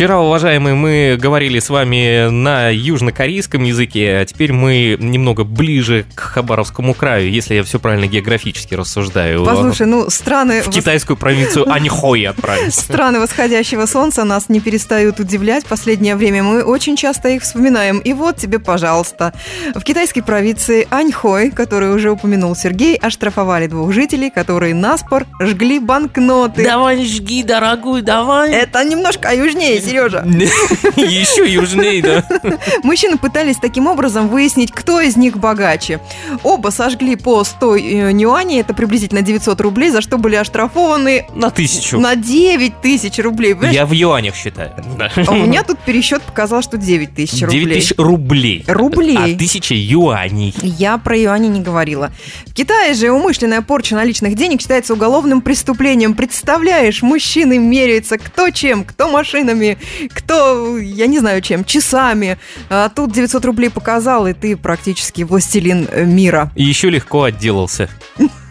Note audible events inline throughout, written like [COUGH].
Вчера, уважаемые, мы говорили с вами на южнокорейском языке, а теперь мы немного ближе к Хабаровскому краю, если я все правильно географически рассуждаю. Послушай, ну страны... В китайскую провинцию [LAUGHS] Аньхой отправимся. Страны восходящего солнца нас не перестают удивлять в последнее время. Мы очень часто их вспоминаем. И вот тебе, пожалуйста. В китайской провинции Аньхой, которую уже упомянул Сергей, оштрафовали двух жителей, которые наспор жгли банкноты. Давай жги, дорогой, давай. Это немножко южнее, Сережа. [LAUGHS] Еще южнее, да. [LAUGHS] Мужчины пытались таким образом выяснить, кто из них богаче. Оба сожгли по 100 э, юаней, это приблизительно 900 рублей, за что были оштрафованы На тысячу. на 9 тысяч рублей. Понимаешь? Я в юанях считаю. [LAUGHS] Да. А у меня тут пересчет показал, что 9 тысяч 9 рублей. тысяч рублей. Рублей. А тысяча юаней. Я про юани не говорила. В Китае же умышленная порча наличных денег считается уголовным преступлением. Представляешь, мужчины меряются кто чем, кто машинами, кто, я не знаю чем, часами. А тут 900 рублей показал, и ты практически властелин э, мира. И еще легко отделался.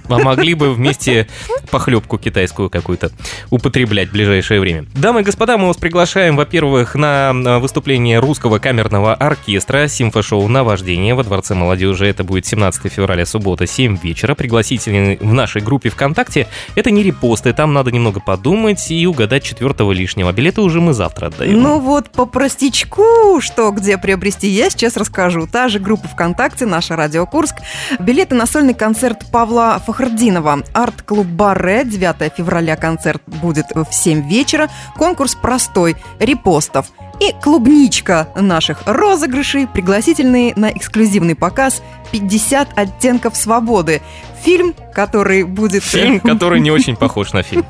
А могли бы вместе похлебку китайскую какую-то употреблять в ближайшее время. Дамы и господа, мы вас приглашаем, во-первых, на э, выступление русского камерного оркестра симфошоу «Наваждение» во Дворце молодежи. Это будет 17 февраля, суббота, 7 вечера. Пригласительные в нашей группе ВКонтакте. Это не репосты, там надо немного подумать и угадать четвертого лишнего. Билеты уже мы завтра отдаем. Ну вот по простичку, что где приобрести, я сейчас расскажу. Та же группа ВКонтакте, наша Радио Курск. Билеты на сольный концерт Павла Фахрдинова. Арт-клуб Барре. 9 февраля концерт будет в 7 вечера. Конкурс простой. Репостов. И клубничка наших розыгрышей, пригласительные на эксклюзивный показ 50 оттенков свободы. Фильм, который будет... Фильм, который не [LAUGHS] очень похож на фильм.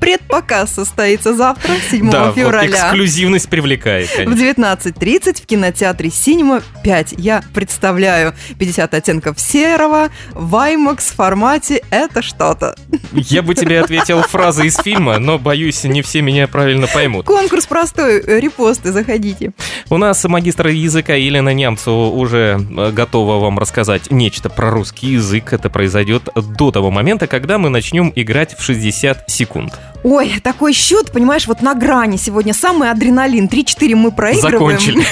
Предпоказ состоится завтра, 7 Да, вот февраля. эксклюзивность привлекает, В конечно. 19.30 в кинотеатре «Синема 5». Я представляю 50 оттенков серого в IMAX формате «Это что-то». Я бы тебе [LAUGHS] ответил фразой из фильма, но, боюсь, не все меня правильно поймут. Конкурс простой, э, репосты, заходите. У нас магистр языка Елена Нямцева уже э, готова вам рассказать нечто про русский язык. Это произойдет до того момента, когда мы начнем играть в 60 секунд. Ой, такой счет, понимаешь, вот на грани сегодня самый адреналин. 3-4 мы проигрываем. Закончили.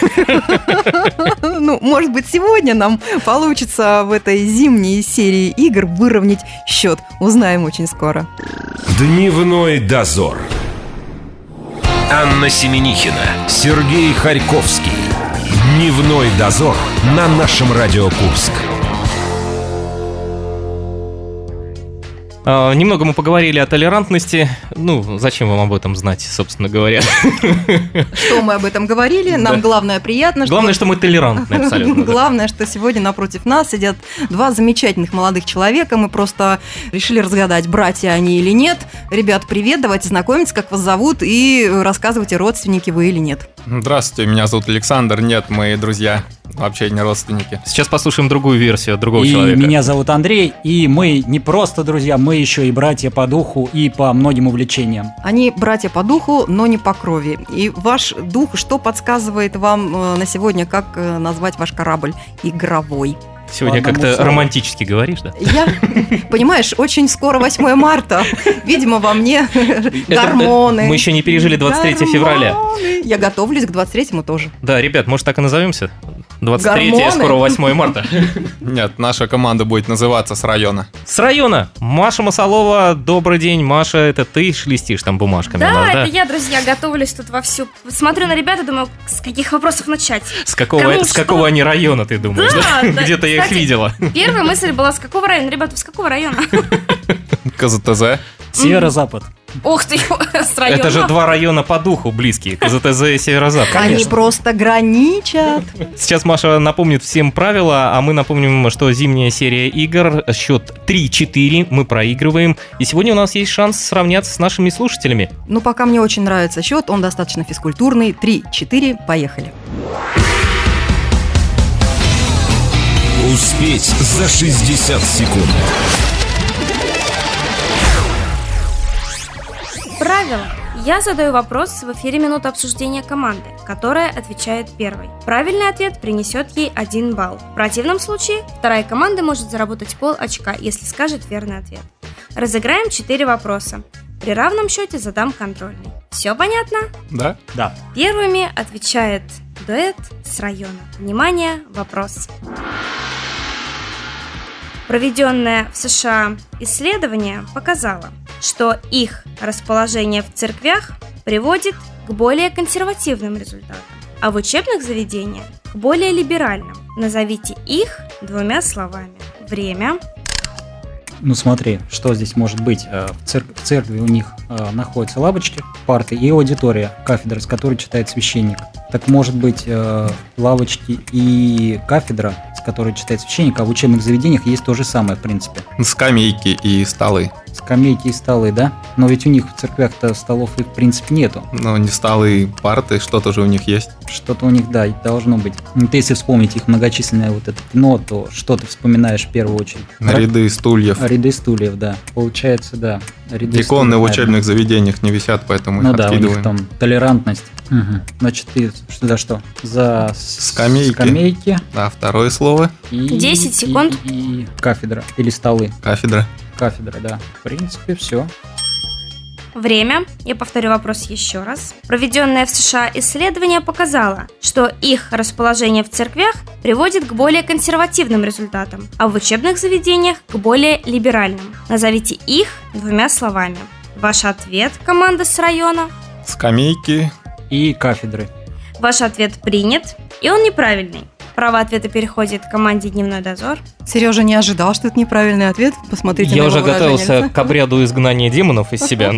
[LAUGHS] Ну, может быть, сегодня нам получится в этой зимней серии игр выровнять счет. Узнаем очень скоро. Дневной дозор. Анна Семенихина, Сергей Харьковский. Дневной дозор на нашем Радио Курск. Немного мы поговорили о толерантности. Ну, зачем вам об этом знать, собственно говоря? Что мы об этом говорили? Нам Да. главное приятно, что... Главное, что мы толерантны абсолютно. да. Главное, что сегодня напротив нас сидят два замечательных молодых человека. Мы просто решили разгадать, братья они или нет. Ребят, привет, давайте знакомиться, как вас зовут, и рассказывайте, родственники вы или нет. Здравствуйте, меня зовут Александр. Нет, мы друзья, вообще не родственники. Сейчас послушаем другую версию другого И человека. меня зовут Андрей, и мы не просто друзья, мы еще и братья по духу и по многим увлечениям. Они братья по духу, но не по крови. И ваш дух, что подсказывает вам э, на сегодня, как э, назвать ваш корабль игровой? Сегодня как-то слову. романтически говоришь, да? Я, понимаешь, очень скоро 8 марта. Видимо, во мне Это- гормоны. Мы еще не пережили 23 февраля. Я готовлюсь к 23-му тоже. Да, ребят, может так и назовемся? 23 Гормоны? скоро 8 марта. Нет, наша команда будет называться с района. С района. Маша Масалова, добрый день. Маша, это ты шелестишь там бумажками Да, нас, это я, друзья, готовлюсь тут вовсю. Смотрю на ребят и думаю, с каких вопросов начать. С какого, Кому с что? какого они района, ты думаешь? Да, да? да, Где-то я их видела. Первая мысль была, с какого района? Ребята, с какого района? КЗТЗ. Северо-запад. Ух ты, [LAUGHS] с района. Это же два района по духу близкие, КЗТЗ и Северо-Запад. Они просто граничат. Сейчас Маша напомнит всем правила, а мы напомним, что зимняя серия игр, счет 3-4, мы проигрываем. И сегодня у нас есть шанс сравняться с нашими слушателями. Ну, пока мне очень нравится счет, он достаточно физкультурный. 3-4, поехали. Успеть за 60 секунд. Правило. Я задаю вопрос в эфире «Минута обсуждения команды», которая отвечает первой. Правильный ответ принесет ей один балл. В противном случае вторая команда может заработать пол очка, если скажет верный ответ. Разыграем 4 вопроса. При равном счете задам контрольный. Все понятно? Да? Да. Первыми отвечает дуэт с района. Внимание, вопрос. Проведенное в США исследование показало, что их расположение в церквях приводит к более консервативным результатам, а в учебных заведениях к более либеральным. Назовите их двумя словами. Время. Ну смотри, что здесь может быть. Э, В, цер- в церкви у них э, находятся лавочки, парты и аудитория, кафедра, с которой читает священник. Так может быть э, лавочки и кафедра, с которой читает священник, а в учебных заведениях есть то же самое, в принципе. Скамейки и столы. Скамейки и столы, да? Но ведь у них в церквях-то столов их, в принципе, нету. Но не столы, парты, что-то же у них есть. Что-то у них, да, и должно быть. Ну, ты если вспомнить их многочисленное вот это кино, то что ты вспоминаешь в первую очередь? Ряды стульев. Ряды стульев, да. Получается, да. Иконы в учебных заведениях не висят, поэтому Ну их да, у откидываем. них там толерантность. Мгм. Значит, ты за что? За Скамейки. скамейки А второе слово и... 10 и- секунд. И, и кафедра. Или столы. кафедра. Кафедра, да. В принципе, все. Время. Я повторю вопрос еще раз. Проведенное в США исследование показало, что их расположение в церквях приводит к более консервативным результатам, а в учебных заведениях к более либеральным. Назовите их двумя словами. Ваш ответ, команда с района. Скамейки. И кафедры. Ваш ответ принят, и он неправильный. Право ответа переходит к команде «Дневной дозор». Сережа не ожидал, что это неправильный ответ. Посмотрите на Я его уже готовился лица. к обряду изгнания демонов из себя.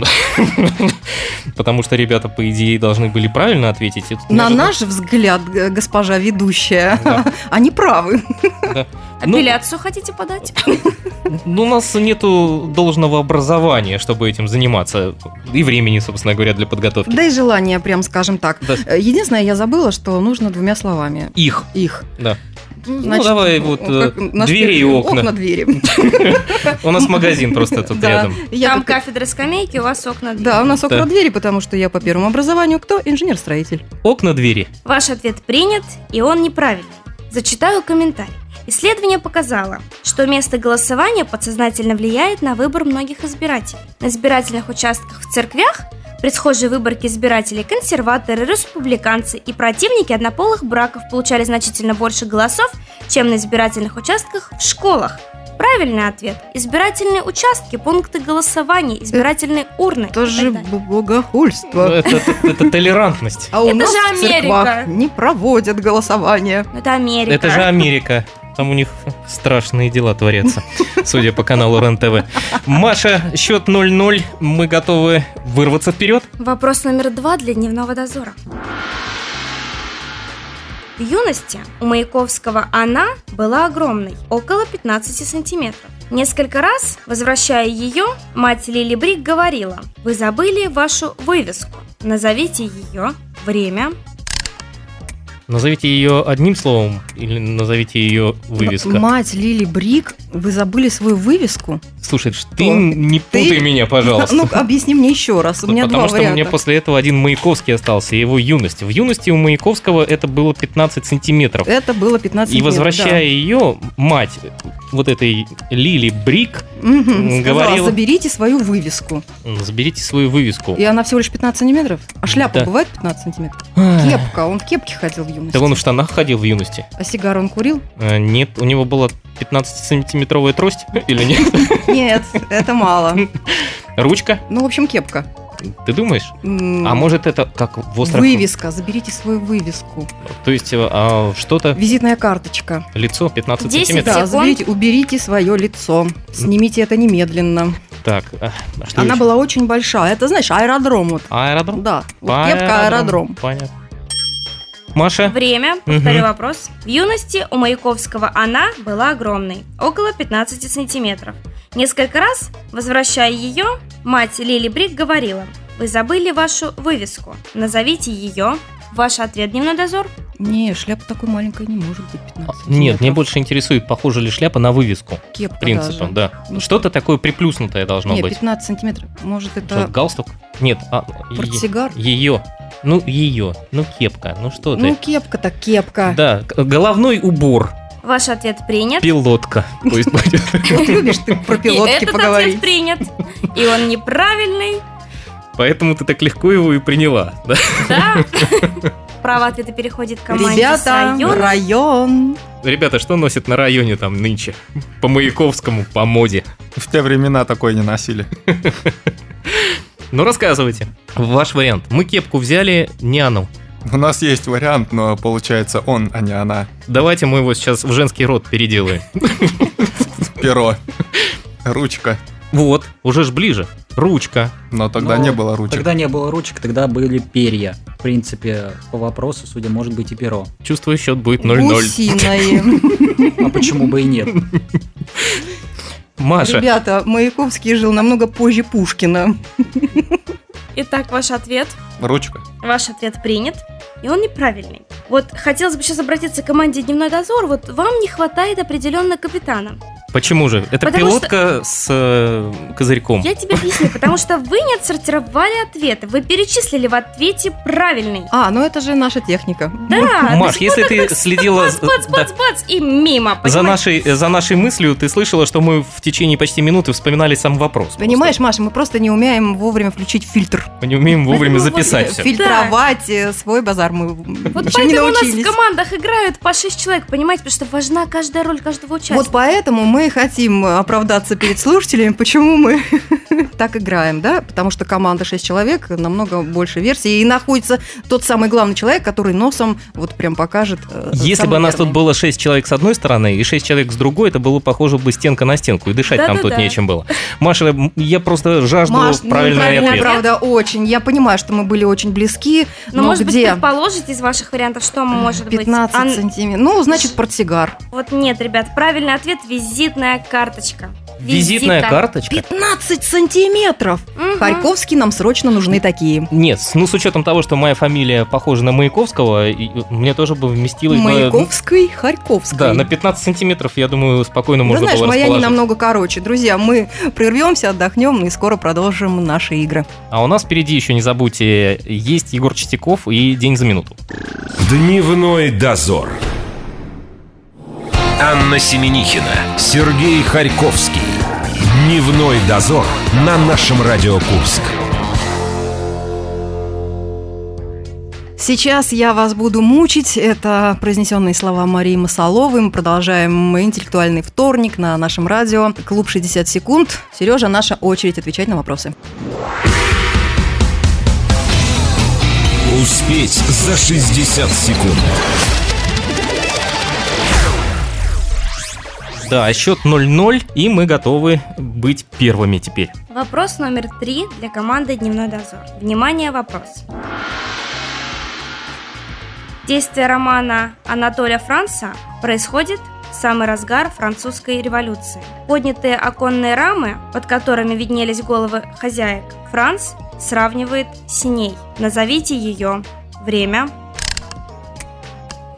[LAUGHS] Потому что ребята, по идее, должны были правильно ответить. На наш взгляд, госпожа ведущая, [LAUGHS] они правы. Ну, Апелляцию хотите подать? Ну, у нас нету должного образования, чтобы этим заниматься. И времени, собственно говоря, для подготовки. Да и желание, прям скажем так. Единственное, я забыла, что нужно двумя словами. Их, Их. да. Ну, давай вот, э, наш двери и окна. Окна, двери. [LAUGHS] У нас магазин просто тут рядом. Там как- кафедра скамейки, у вас окна двери. Да, у нас окна двери, потому что я по первому образованию кто? Инженер-строитель. Окна, двери. Ваш ответ принят, и он неправильный. Зачитаю комментарий. Исследование показало, что место голосования подсознательно влияет на выбор многих избирателей. На избирательных участках в церквях при схожей выборке избирателей консерваторы, республиканцы и противники однополых браков получали значительно больше голосов, чем на избирательных участках в школах. Правильный ответ. Избирательные участки, пункты голосования, избирательные урны. Это же далее. Ну, богохульство. Это, это- это толерантность. А у Это нас же в церквах Америка. не проводят голосование. Это Америка. Это же Америка. Там у них страшные дела творятся, судя по каналу РЕН-ТВ. Маша, счет 0-0. Мы готовы вырваться вперед? Вопрос номер два для дневного дозора. В юности у Маяковского она была огромной, около 15 сантиметров. Несколько раз, возвращая ее, мать Лили Брик говорила, «Вы забыли вашу вывеску. Назовите ее, время, Назовите ее одним словом или назовите ее вывеска. М- Мать Лили Брик, вы забыли свою вывеску? Слушай, ж ты Что? не путай Ты- меня, пожалуйста. Ну, объясни мне еще раз. У меня Потому два что у варианта. меня после этого один Маяковский остался, его юность. В юности у Маяковского это было 15 сантиметров. Это было 15 И метров, возвращая ее, мать вот этой Лили Брик, да. Мгм, сказала, говорила- заберите свою вывеску. заберите свою вывеску. И она всего лишь 15 сантиметров? А шляпа Да. бывает 15 сантиметров? Кепка, он в кепке ходил в юности. Да он в штанах ходил в юности. А сигару он курил? А, Нет, у него была 15-сантиметровая трость [LAUGHS] или нет? Нет, это мало. Ручка? Ну, в общем, кепка. Ты думаешь? А может это как в остров? Вывеска, заберите свою вывеску. То есть а, что-то, Визитная карточка. лицо 15 Десять сантиметров? Да, заберите, уберите свое лицо. Снимите это немедленно. Так, а, а что Она еще? была очень большая. Это, знаешь, аэродром вот. Аэродром? Да, вот кепка аэродром. Понятно. Маша? Время, повторю вопрос. В юности у Маяковского она была огромной, около 15 сантиметров. Несколько раз, возвращая ее, мать Лили Брик говорила, вы забыли вашу вывеску, назовите ее, Ваш ответ, дневной дозор? Не, шляпа такой маленькая не может быть 15 Нет, меня сантиметров. больше интересует, похожа ли шляпа на вывеску. Кепка Принципом, даже. да. Ну, Что-то такое приплюснутое должно Не, быть. 15 сантиметров. Может, Что, это галстук? Нет, а, портсигар? ее. Ну, ее. Ну, кепка. Ну, что Ну, ты? кепка-то кепка. Да, головной убор. Ваш ответ принят. Пилотка. Пусть [LAUGHS] будет. Любишь ты про И пилотки этот поговорить. ответ принят. И он неправильный. Поэтому ты так легко его и приняла. да? Да. Право ответа переходит к команде Ребята, района. район. Ребята, что носят на районе там нынче? По Маяковскому, по моде. В те времена такой не носили. [LAUGHS] Ну, рассказывайте. Ваш вариант. Мы кепку взяли, не оно. У нас есть вариант, но получается он, а не она. Давайте мы его сейчас в женский род переделаем. Перо. Ручка. Вот, уже ж ближе. Ручка. Но тогда Но не было ручек. Тогда не было ручек, тогда были перья. В принципе, по вопросу, судя, может быть и перо. Чувствую, счет будет 0-0. Гусиные. А почему бы и нет? Маша, Ребята, Маяковский жил намного позже Пушкина. Итак, ваш ответ. Ручка. Ваш ответ принят. И он неправильный. Вот хотелось бы сейчас обратиться к команде Дневной дозор. Вот вам не хватает определенно капитана. Почему же? Это Потому пилотка с э, козырьком. Я тебе объясню, потому что вы не отсортировали ответы. Вы перечислили в ответе правильный. А, ну это же наша техника. Да, Маш, если ты следила Бац, за- бац, бац, бац, и мимо. за нашей, за нашей мыслью, ты слышала, что мы в течение почти минуты вспоминали сам вопрос. Понимаешь, Маша, мы просто не умеем вовремя включить фильтр. Мы не умеем вовремя записать все. Фильтровать э, свой базар мы Вот поэтому у нас в командах играют по 6 человек, понимаете, потому что важна каждая роль каждого участника. Вот поэтому мы хотим оправдаться перед слушателями, почему мы [LAUGHS] так играем, да? Потому что команда 6 человек, намного больше версий, и находится тот самый главный человек, который носом вот прям покажет. э, Если бы самый нас тут было 6 человек с одной стороны и 6 человек с другой, это было похоже бы стенка на стенку, и дышать нам тут Да-да-да. нечем было. Маша, я просто жажду Маш, ну, правильный правильно, ответ. правда, очень. Я понимаю, что мы были очень близки, Но, но, может быть, где? предположить из ваших вариантов, что может быть? 15 Ан- сантиметров. Ну, значит, портсигар. Вот нет, ребят, правильный ответ – визитная карточка. Визитная карточка? 15 сантиметров! Мгм. Харьковский нам срочно нужны такие. Нет, ну с учетом того, что моя фамилия похожа на Маяковского, и, мне тоже бы вместилось... Маяковской, Харьковской. Да, на 15 сантиметров, я думаю, спокойно Ты можно знаешь, было моя не намного короче. Друзья, мы прервемся, отдохнем и скоро продолжим наши игры. А у нас впереди еще, не забудьте, есть Егор Чистяков и День за минуту. Дневной дозор. Анна Семенихина, Сергей Харьковский. Дневной дозор на нашем Радио Курск. Сейчас я вас буду мучить. Это произнесенные слова Марии Масоловой. Мы продолжаем интеллектуальный вторник на нашем радио. Клуб 60 секунд. Сережа, наша очередь отвечать на вопросы. Успеть за 60 секунд. Да, счет 0-0, и мы готовы быть первыми теперь. Вопрос номер три для команды «Дневной дозор». Внимание, вопрос. Действие романа Анатолия Франца происходит в самый разгар французской революции. Поднятые оконные рамы, под которыми виднелись головы хозяек, Франц сравнивает с ней. Назовите ее. Время.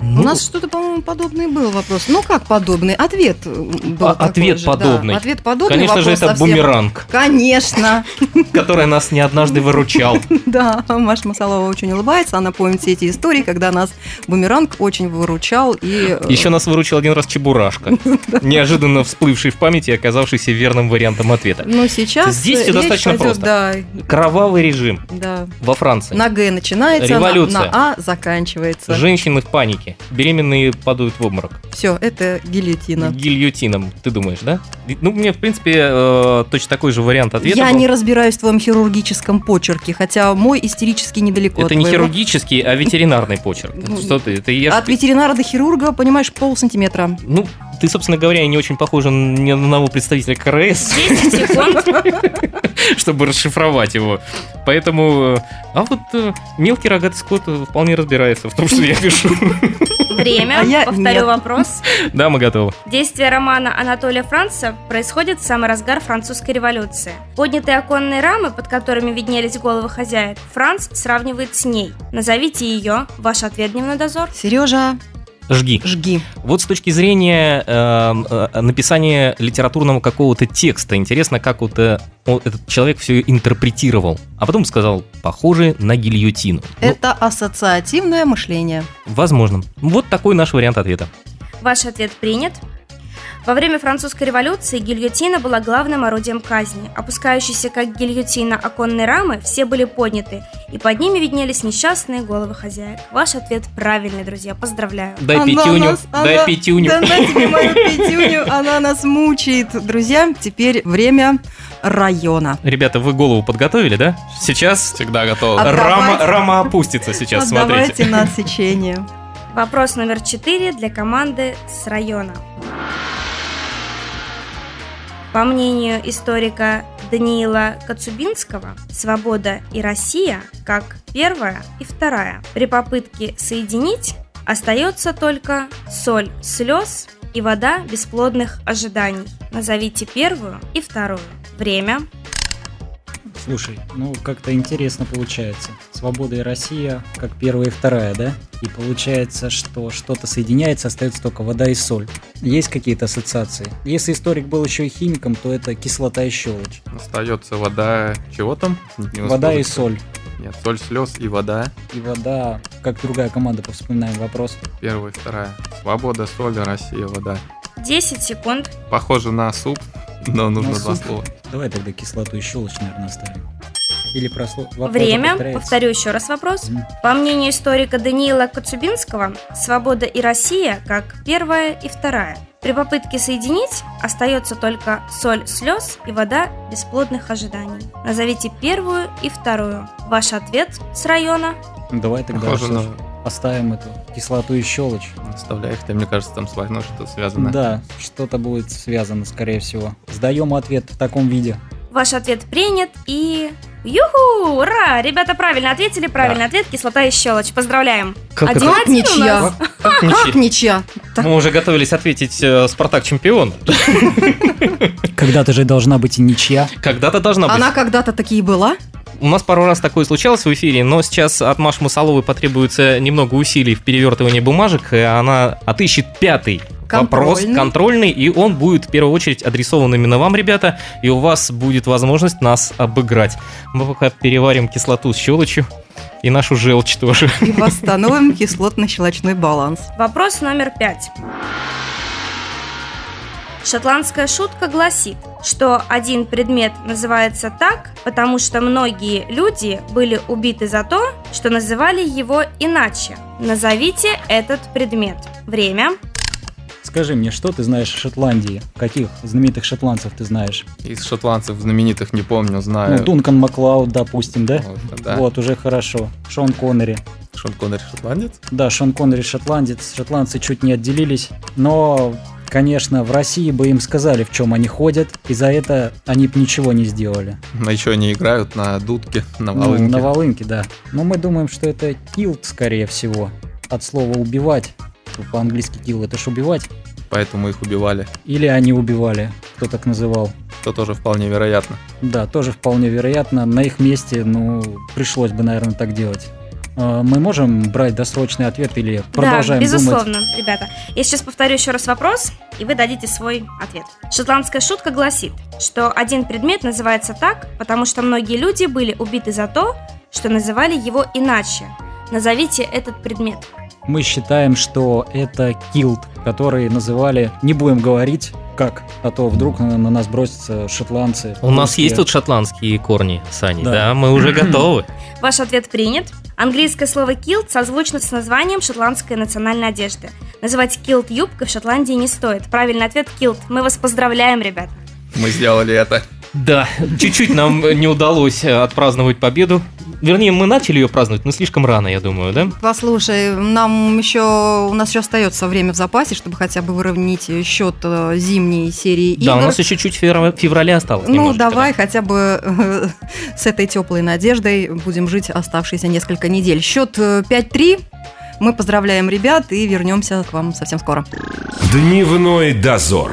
У нас что-то, по-моему, подобный был вопрос. Ну, как подобный? Ответ э, был А, ответ же, да. подобный. Ответ подобный. Конечно же, это совсем- бумеранг, Конечно. [LAUGHS] который нас не однажды выручал. [LAUGHS] Да, Маша Масалова очень улыбается. Она помнит все эти истории, когда нас бумеранг очень выручал. И э, Еще нас выручил один раз Чебурашка, [LAUGHS] неожиданно всплывший в памяти и оказавшийся верным вариантом ответа. Но сейчас Здесь речь достаточно просто. Да, Кровавый режим да. во Франции. На Г начинается, на, А заканчивается. Женщины в панике, беременные падают в обморок. Все, это гильотина. Гильотином, ты думаешь, да? Ну, мне, в принципе, э, точно такой же вариант ответа Я был. не разбираюсь в твоем хирургическом почерке, хотя мой истерически недалеко Это от не твоего. хирургический, а ветеринарный почерк. [LAUGHS] Ну, Что ты? Это я... От ветеринара до хирурга, понимаешь, пол сантиметра. Ну, ты, собственно говоря, не очень похожа ни на одного представителя КРС, [LAUGHS] 10 секунд. [LAUGHS] чтобы расшифровать его. Поэтому, э, А вот э, мелкий рогатый скот вполне разбирается в том, что я пишу. Время. А я Повторю нет. вопрос. Да, мы готовы. Действие романа Анатолия Франца происходит в самый разгар французской революции. Поднятые оконные рамы, под которыми виднелись головы хозяек, Франц сравнивает с ней. Назовите ее. Ваш ответ, дневной дозор. Сережа, Жги. жги. Вот с точки зрения э, э, написания литературного какого-то текста, интересно, как вот э, он- этот человек все интерпретировал. А потом сказал, похоже на гильотину. Ну, Это ассоциативное мышление. возможно. Вот такой наш вариант ответа. Ваш ответ принят. Во время французской революции гильотина была главным орудием казни. Опускающиеся как гильотина оконные рамы все были подняты, и под ними виднелись несчастные головы хозяек. Ваш ответ правильный, друзья. Поздравляю. Дай Она пятюню, нас- дай она- пятюню. Да на тебе мою [LAUGHS] пятюню, она нас мучает. Друзья, теперь время района. Ребята, вы голову подготовили, да? Сейчас Всегда готов. А- рама, рама опустится сейчас, смотрите. Отдавайте на [LAUGHS] отсечение. Вопрос номер четыре для команды с района. По мнению историка Даниила Коцубинского, «Свобода и Россия» как первая и вторая. При попытке соединить остается только соль слез и вода бесплодных ожиданий. Назовите первую и вторую. Время. Слушай, ну как-то интересно получается. Свобода и Россия как первая и вторая, да? И получается, что что-то соединяется, остается только вода и соль. Есть какие-то ассоциации? Если историк был еще и химиком, то это кислота и щелочь. Остается вода... Чего там? Не Вода и соль. Нет, соль, слез и вода. И вода, как другая команда, повспоминаем вопрос. Первая, вторая. Свобода, соль, Россия, вода. 10 секунд. Похоже на суп, но нужно На два суп. слова. Давай тогда кислоту и щелочь, наверное, оставим. Или просло... вопрос Время. Повторю еще раз вопрос. Мгм. По мнению историка Даниила Коцубинского, «Свобода и Россия» как первая и вторая. При попытке соединить остается только соль слез и вода бесплодных ожиданий. Назовите первую и вторую. Ваш ответ с района. Давай тогда Похоже на... слушай, оставим эту кислоту и щелочь. Оставляй их, мне кажется, там с войной что-то связано. Да, что-то будет связано, скорее всего. Сдаем ответ в таком виде. Ваш ответ принят и... Юху! Ура! Ребята правильно ответили. Правильный ответ – кислота и щелочь. Поздравляем. Как Один? Как один ничья? Как Как ничья? ничья? Так, Мы уже готовились ответить э, Спартак чемпион. [LAUGHS] Когда-то же должна быть и ничья. Когда-то должна быть. Она когда-то такие была? У нас пару раз такое случалось в эфире, но сейчас от Маши Мусаловой потребуется немного усилий в перевертывании бумажек, и она отыщет пятый вопрос Контрольный. контрольный, и он будет в первую очередь адресован именно вам, ребята, и у вас будет возможность нас обыграть. Мы пока переварим кислоту с щелочью и нашу желчь тоже. И [LAUGHS] восстановим кислотно-щелочной баланс. Вопрос номер пять. Шотландская шутка гласит, что один предмет называется так, потому что многие люди были убиты за то, что называли его иначе. Назовите этот предмет. Время. Скажи мне, что ты знаешь о Шотландии? Каких знаменитых шотландцев ты знаешь? Из шотландцев знаменитых не помню, знаю. Ну, Дункан Маклауд, допустим, да? Вот, да. Вот, уже хорошо. Шон Коннери. Шон Коннери шотландец? Да, Шон Коннери шотландец. Шотландцы чуть не отделились. Но, конечно, в России бы им сказали, в чем они ходят. И за это они бы ничего не сделали. На еще они играют на дудке, на Ну, волынке. на волынке, да. Но мы думаем, что это килт, скорее всего. От слова убивать. По-английски kill это ж убивать. Поэтому их убивали. Или они убивали, кто так называл. Что тоже вполне вероятно. Да, тоже вполне вероятно. На их месте, ну, пришлось бы, наверное, так делать. А, Мы можем брать досрочный ответ или продолжаем да, думать? безусловно, ребята. Я сейчас повторю еще раз вопрос, и вы дадите свой ответ. Шотландская шутка гласит, что один предмет называется так, потому что многие люди были убиты за то, что называли его иначе. Назовите этот предмет. Мы считаем, что это килт, который называли, не будем говорить, как, а то вдруг на, на нас бросятся шотландцы. У нас русские. есть тут шотландские корни, Сани, да, Да. мы уже [CLEARS THROAT] готовы. Ваш ответ принят. Английское слово kilt созвучно с названием шотландской национальной одежды. Называть kilt юбкой в Шотландии не стоит. Правильный ответ kilt. Мы вас поздравляем, ребята. Мы сделали это. Да, чуть-чуть нам не удалось э, отпраздновать победу. Вернее, мы начали ее праздновать, но слишком рано, я думаю, да? Послушай, нам еще у нас еще остается время в запасе, чтобы хотя бы выровнять счет э, зимней серии игр. Да, у нас еще чуть февра- февраля осталось. Ну, немножечко, давай да. хотя бы э, [LAUGHS] с этой теплой надеждой будем жить оставшиеся несколько недель. Счет э, 5-3. Мы поздравляем ребят и вернемся к вам совсем скоро. Дневной дозор.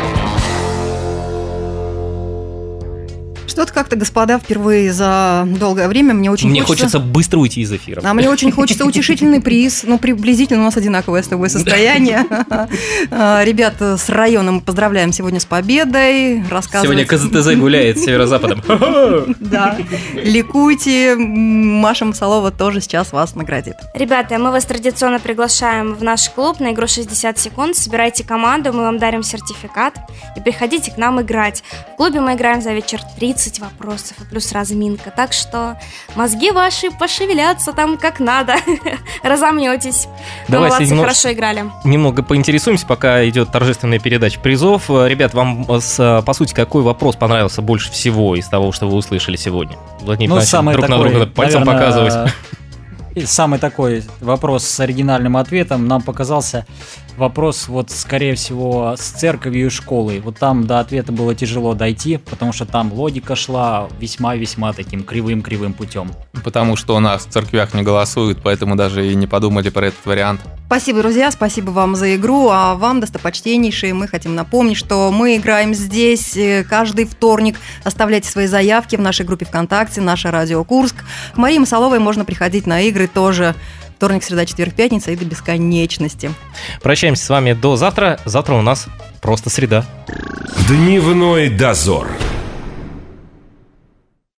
Что-то как-то, господа, впервые за долгое время мне очень Мне хочется быстро уйти из эфира. А мне очень хочется утешительный [LAUGHS] приз. Ну, приблизительно у нас одинаковое с тобой состояние. [LAUGHS] А, Ребят с района мы поздравляем сегодня с победой. Сегодня. КЗТЗ гуляет с северо-западом. [LAUGHS] Да. Ликуйте. Маша Масалова тоже сейчас вас наградит. Ребята, мы вас традиционно приглашаем в наш клуб на игру 60 секунд. Собирайте команду, мы вам дарим сертификат и приходите к нам играть. В клубе мы играем за вечер 30 вопросов и плюс разминка. Так что мозги ваши пошевелятся там как надо. [LAUGHS] Разомнетесь. Давайте молодцы, немного- хорошо играли. Немного поинтересуемся, пока идет торжественная передача призов. Э, Ребят, вам, э, по сути, какой вопрос понравился больше всего из того, что вы услышали сегодня? Владимир Ну, самый друг на такой, друга пальцем наверное, показывать. [LAUGHS] Самый такой вопрос с оригинальным ответом нам показался вопрос, вот, скорее всего, с церковью и школой. Вот там до ответа было тяжело дойти, потому что там логика шла весьма-весьма таким кривым-кривым путем. Потому что у нас в церквях не голосуют, поэтому даже и не подумали про этот вариант. Спасибо, друзья, спасибо вам за игру, а вам, достопочтеннейшие, мы хотим напомнить, что мы играем здесь э, каждый вторник. Оставляйте свои заявки в нашей группе ВКонтакте, наша Радио Курск. К Марии Масаловой можно приходить на игры тоже вторник, среда, четверг, пятница и до бесконечности. Прощаемся с вами до завтра. Завтра у нас просто среда. Дневной дозор.